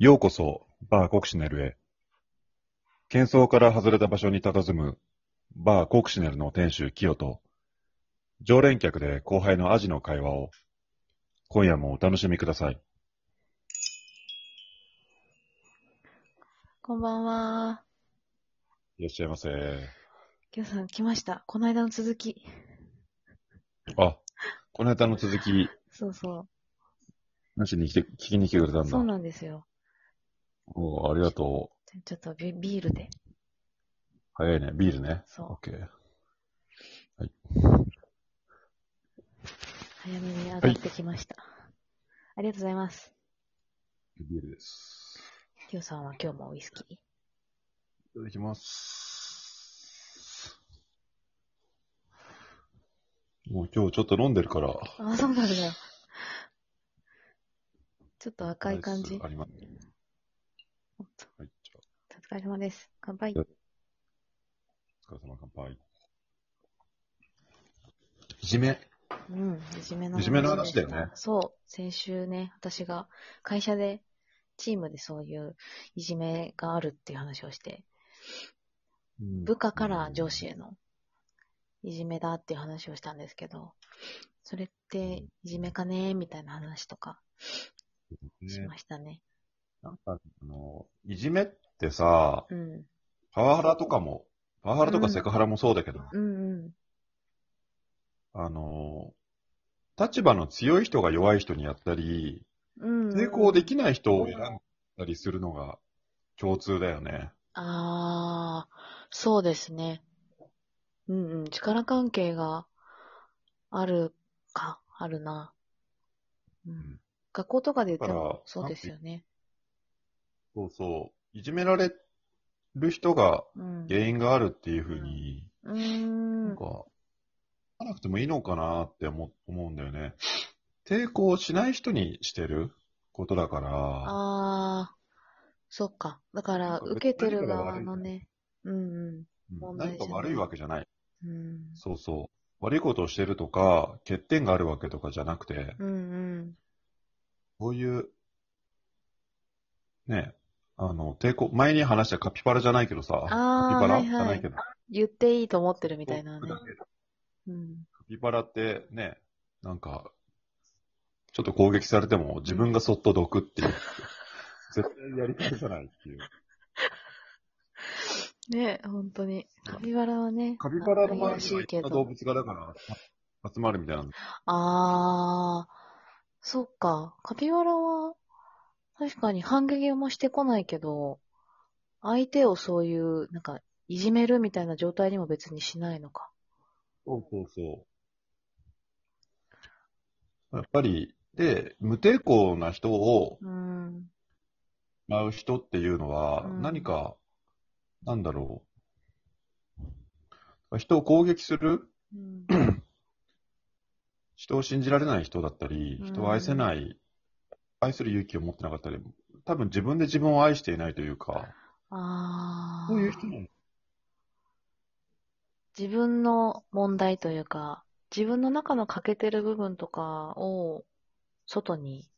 ようこそ、バーコクシネルへ。喧騒から外れた場所に佇む、バーコクシネルの店主、キヨと、常連客で後輩のアジの会話を、今夜もお楽しみください。こんばんは。いらっしゃいませ。きょうさん来ました。この間の続き。あ、この間の続き、そうそなしに来て聞きに来てくれたんう。だ。そうなんですよ。おありがとちょっとビビールで。う。早いね。ビールね。そうオッケー。早めに上がってきました。ありがとうございます。ビールです。きょうさんは今日もウイスキー？いただきます。もう今日ちょっと飲んでるから。あ、そうなんだよ。ちょっと赤い感じ。あります。はい。じゃお疲れ様です。乾杯。あお疲れ様乾杯。いじめ。うん、いじめのいじめの話だよねそう。先週ね、私が会社で、チームでそういういじめがあるっていう話をして、部下から上司へのいじめだっていう話をしたんですけど、それっていじめかねみたいな話とかしねましたね。あの、いじめってさ、うん。パワハラとかも、パワハラとかセクハラもそうだけど、うんうん。あの、立場の強い人が弱い人にやったり、うん、抵抗できない人を選んだりするのが共通だよね。ああ、そうですね。うんうん。力関係があるか、あるな。うんん。学校とかで言ってだからもそうですよね。そうそう。いじめられる人がうん。原因があるっていうふうに、うーんなん。か、ななくてもいいのかなって思思うんだよね。抵抗しない人にしてることだから、ああ、そっか。だから、受けてる側のね。うんうん。何か悪いわけじゃない。うん。そうそう。悪いことをしてるとか、欠点があるわけとかじゃなくて、うんうん。こういう、ね、あの、抵抗、前に話したカピバラじゃないけどさ、カピバラ、はいはいじゃないけど、言っていいと思ってるみたいなね。カうん。ピバラってね、なんか、ちょっと攻撃されても自分がそっと毒っていう。絶対やり返さないっていう。ね本当に。カピバラはね。カピバラの前に。動物がだから集まるみたいなの。ああ、そっか。カピバラは、確かに反撃もしてこないけど、相手をそういう、なんか、いじめるみたいな状態にも別にしないのか。そうそうそう。やっぱり、で、無抵抗な人をうん。会う人っていうのは、うん何か、なんだろう。人を攻撃するうん。人を信じられない人だったりう、ん人を愛せない、愛する勇気を持ってなかったり、多分自分で自分を愛していないというか、ああ。そういう人なの。自分の問題というか、自分の中の欠けてる部分とかを外に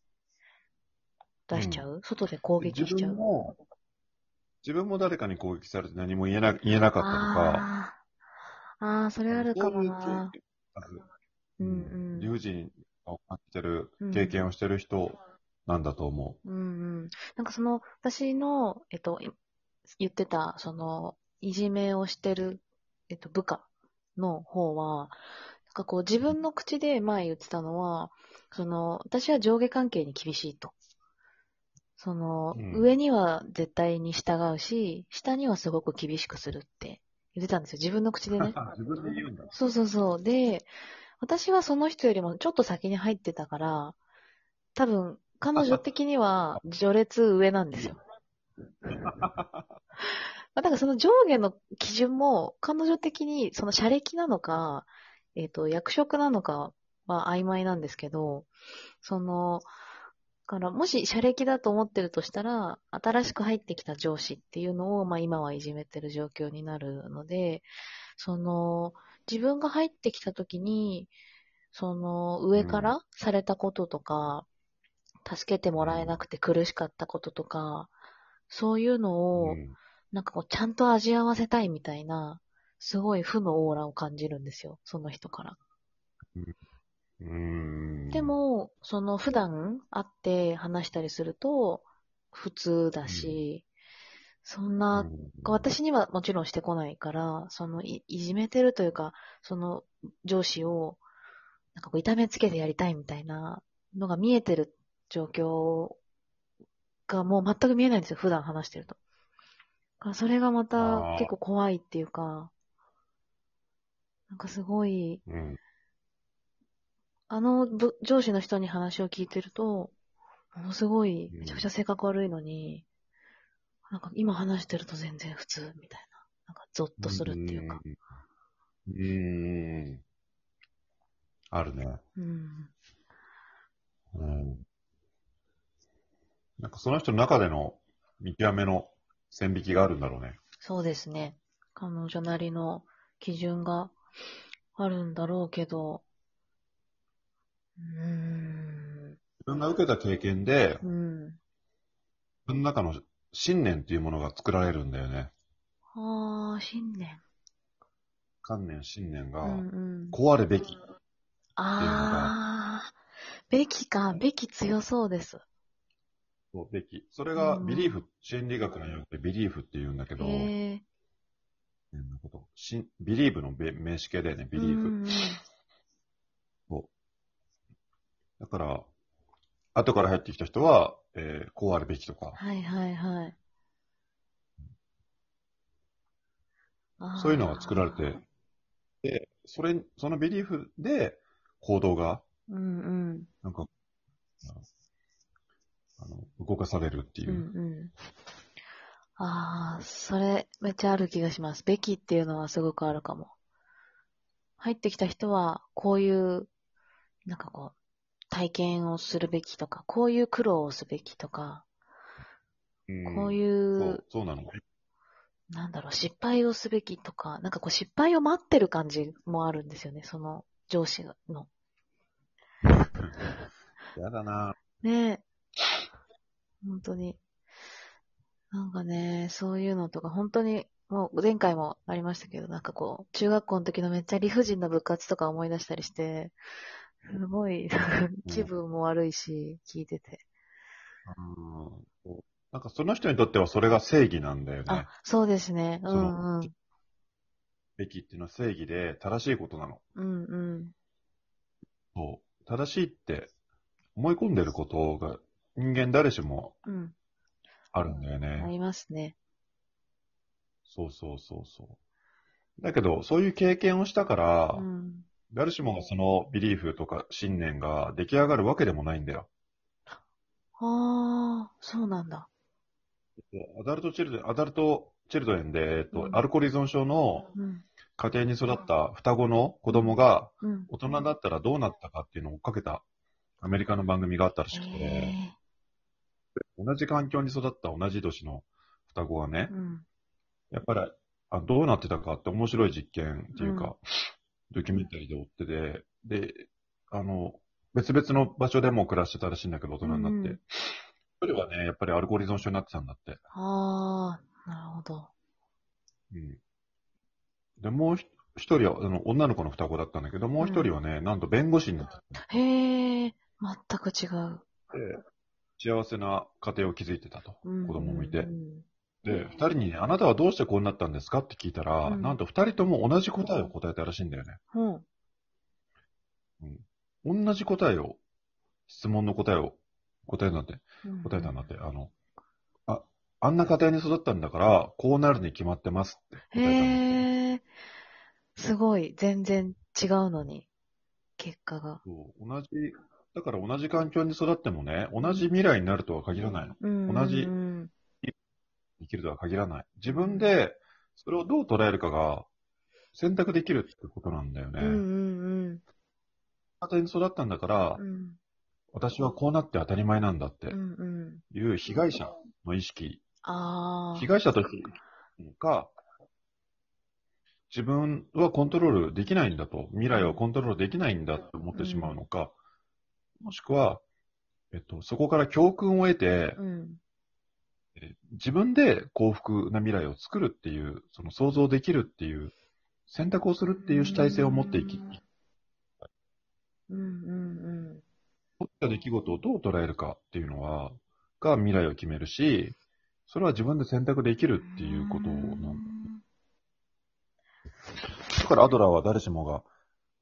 出しちゃう、外で攻撃しちゃう？自分も、自分も誰かに攻撃されて何も言えな言えなかったとか、あー。あー、それあるかもな。うんうん。理不尽を感じてる、経験をしてる人なんだと思うんうん。なんかその、私の、えっと、い言ってた、その、いじめをしてる、えっと、部下の方は、なんかこう自分の口で前言ってたのは、その、私は上下関係に厳しいと。その、うん上には絶対に従うし、下にはすごく厳しくするって言ってたんですよ。自分の口でう。ね。自分で言うんだ。そうそうそう。で、私はその人よりもちょっと先に入ってたから、多分、彼女的には序列上なんですよ。まあだからその上下の基準も、彼女的にその社歴なのか、えっ、と、役職なのかは曖昧なんですけど、その、だからもし社歴だと思ってるとしたら、新しく入ってきた上司っていうのを、まあ今はいじめてる状況になるので、その、自分が入ってきた時に、その、上からされたこととか、助けてもらえなくて苦しかったこととか、そういうのを、うん。なんかこう、ちゃんと味合わせたいみたいな、すごい負のオーラを感じるんですよ、その人から。で、も、その普段会って話したりすると、普通だし、そんな、私にはもちろんしてこないから、そのい、いじめてるというか、その上司を、なんかこう痛めつけてやりたいみたいなのが見えてる状況がもう全く見えないんですよ、普段話してると。それがまあたー結構怖いっていうか、なんかすごい、うん。あのぶ上司の人に話を聞いてると、ものすごい、めちゃくちゃ性格悪いのに、なんか今話してると全然普通みたいな。なんかゾッとするっていうか。うーん。あるね。うん。うん。なんかその人の中での見極めの線引きがあるんだろうね。そうですね。彼女なりの基準があるんだろうけど、うーん。自分が受けた経験で、うん。自分の中の信念っていうものが作られるんだよね。ああ、信念。観念、信念うが、んうん。こうあるべき。ああ、べきか、べき強そうです。そうべき。それがうんビリーフ、心理学のよってビリーフって言うんだけど、へえ。変なこと。しビリーブのべ名詞形だよね、ビリーフ。うんうんだから、後から入ってきた人は、えーこうあるべきとか、はいはいはい。そういうのが作られて、で、それ、そのビリーフで行動が、うんうん。なんか、あの、動かされるっていうう。んうん。ああ、それめっちゃある気がします。べきっていうのはすごくあるかも。入ってきた人は、こういう、なんかこう、体験をするべきとか、こういう苦労をすべきとか、うんこういそうう、、そうなのね。なんだろう、失敗をすべきとか、なんかこう失敗を待ってる感じもあるんですよね、その上司の。やだなねえ。本当に。なんかね、そういうのとか、本当に、もう前回もありましたけど、なんかこう、中学校の時のめっちゃ理不尽な部活とか思い出したりして、すごい、気分も悪いし、聞いてて。うんなんかその人にとってはそれが正義なんだよねあ。、そうですね。うんうん。べきっていうのは正義で正しいことなの。うんうん。そう。正しいって思い込んでることが人間誰しもうん。あるんだよあね。りますね。そうそうそうそう。だけど、そういう経験をしたから、うん。誰しもがそのビリーフとか信念が出来上がるわけでもないんだよ。ああ、そうなんだ。アダルトチルドアダルトチルドレンで、えっとう、んアルコール依存症のうん。家庭に育った双子の子供がうん。大人だったらどうなったかっていうのを追っかけたアメリカの番組があったらしくて、へ同じ環境に育った同じ年の双子がねえ。、うん。やっぱりあどうなってたかって面白い実験っていうか、うんドキュメンタリーで追ってて、で、あの、別々の場所でも暮らしてたらしいんだけど、大人になって。うんうん一人はね、やっぱりアルコール依存症になってたんだって。ああ、なるほど。うん。で、もうひ一人は、あの、女の子の双子だったんだけど、もう一人はね、なんと弁護士になってへえ、全く違う。て、幸せな家庭を築いてたと。うん。子供もいて。うん。で、二人にね、あなたはどうしてこうなったんですかって聞いたら、うん。なんと二人とも同じ答えを答えたらしいんだよね。う。ん。同じ答えを、質問の答えを答えなんて、うん。答えたんだって、あの、あ、あんな家庭に育ったんだから、こうなるに決まってますって答えたんだって。へえ、すごい、全然違うのに、結果が。そう。同じ、だから同じ環境に育ってもね、同じ未来になるとは限らないの。うん同じうん生きるとは限らない。自分で、それをどう捉えるかが、選択できるってことなんだよね。うんうん家庭に育ったんだから、うん。うん私はこうなって当たり前なんだって。いう被害者の意識、ああ。被害者としてか、自分はコントロールできないんだと、未来はコントロールできないんだと思ってしまうのか、もしくは、えっと、そこから教訓を得て、うん。え自分で幸福な未来を作るっていう、その想像できるっていう、選択をするっていう主体性を持っていき、うんうん起きた出来事をどう捉えるかっていうのは、が未来を決めるし、それは自分で選択できるうん。っていうことなんだ。んだからアドラーは誰しもが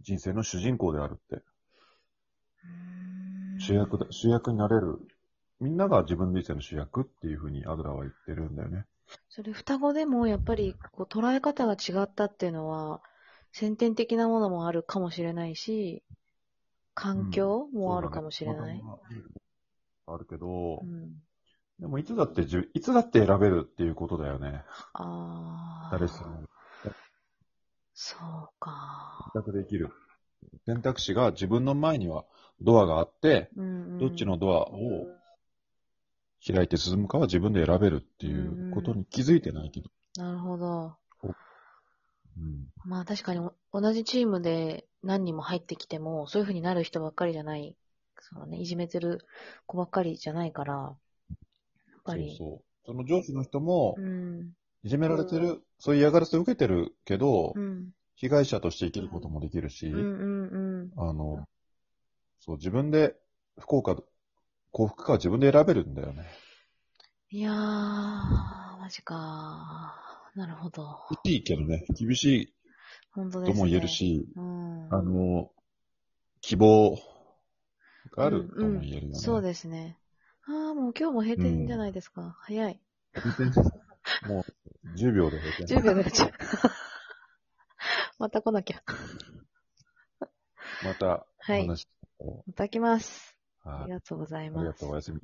人生の主人公であるって。主役だ、主役になれる。みんなが自分の人生の主役っていうふうにアドラーは言ってるんだよね。それ双子でもやっぱりこう捉え方が違ったっていうのは先天的なものもあるかもしれないし、環境もあるかもしれない。そうだねあるけどう、ん、でもいつだってじゅ、いつだって選べるっていうことだよね。ああ。誰しもそうか。選択できる。選択肢が自分の前にはドアがあって、うんうん、どっちのドアを開いて進むかは自分で選べるっていうことに気づいてないけど。なるほど。うん。まあ確かにお同じチームで何人も入ってきても、そういう風になる人ばっかりじゃない、そうね、いじめてる子ばっかりじゃないから、やっぱり。そうそう。その上司の人もう、ん。いじめられてる、そういう嫌がらせを受けてるけど、うん。被害者として生きることもできるし、うんうんうん。あの、そう、自分で不幸か、幸福かは自分で選べるんだよね。いやー、マジかなるほど。いいけどね、厳しい本当ですね。とも言える。し、うん。あの、希望があるとも言えるよね。そうですね。ああ、もう今日も閉店じゃないですか。早い。もう、10秒で閉店。10秒でやっちゃう。また来なきゃ。また、おはいまた来ます。ありがとうございありがますとう。おやすみなさい